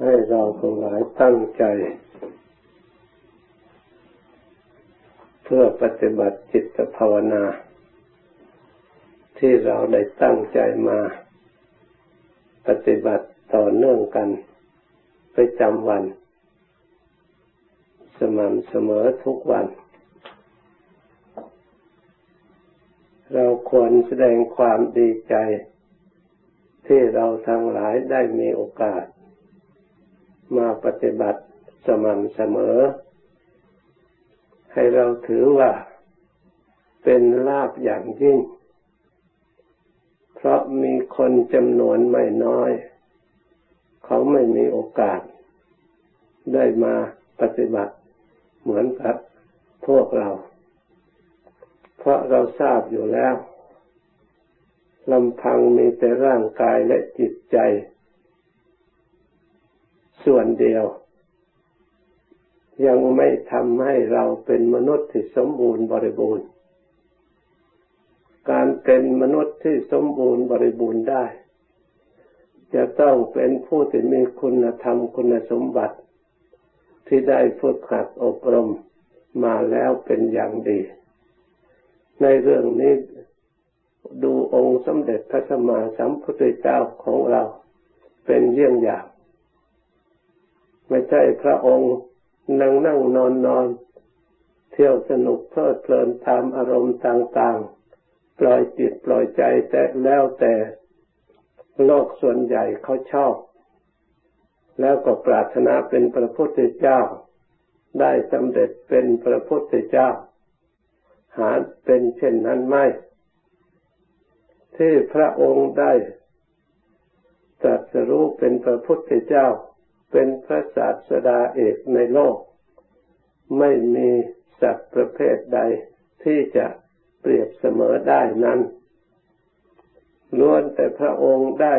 ให้เราทั้งหลายตั้งใจ เพื่อปฏิบัติจิตภาวนา ที่เราได้ตั้งใจมา ปฏิบัติต่อเนื่องกันไปจำวัน สม่ำเสมอทุกวัน เราควรแสดงความดีใจ ที่เราทั้งหลายได้มีโอกาส มาปฏิบัติสม่ำเสมอ ให้เราถือว่าเป็นลาภอย่างยิ่ง เพราะมีคนจำนวนไม่น้อย เขาไม่มีโอกาส ได้มาปฏิบัติเหมือนกับพวกเรา เพราะเราทราบอยู่แล้วลำพังมีแต่ร่างกายและจิตใจ ส่วนเดียว ยังไม่ทำให้เราเป็นมนุษย์ที่สมบูรณ์บริบูรณ์ การเป็นมนุษย์ที่สมบูรณ์บริบูรณ์ได้ จะต้องเป็นผู้ที่มีคุณธรรมคุณสมบัติ ที่ได้ฝึกหัดอบรมมาแล้วเป็นอย่างดี ในเรื่องนี้ดูองค์สมเด็จพระสัมมาสัมพุทธเจ้าของเราเป็นเยี่ยงอย่าง ไม่ใช่พระองค์นั่งนั่งนอนนอน เที่ยวสนุกเพลิดเพลินตามอารมณ์ต่างๆ ปล่อยจิตปล่อยใจแต่แล้วแต่โลกส่วนใหญ่เขาชอบ แล้วก็ปรารถนาเป็นพระพุทธเจ้า ได้สำเร็จเป็นพระพุทธเจ้า หาเป็นเช่นนั้นไม่ ที่พระองค์ได้ตรัสรู้เป็นพระพุทธเจ้า เป็นพระศาสดาเอกในโลก ไม่มีสัตว์ประเภทใดที่จะเปรียบเสมอได้นั้นล้วนแต่พระองค์ได้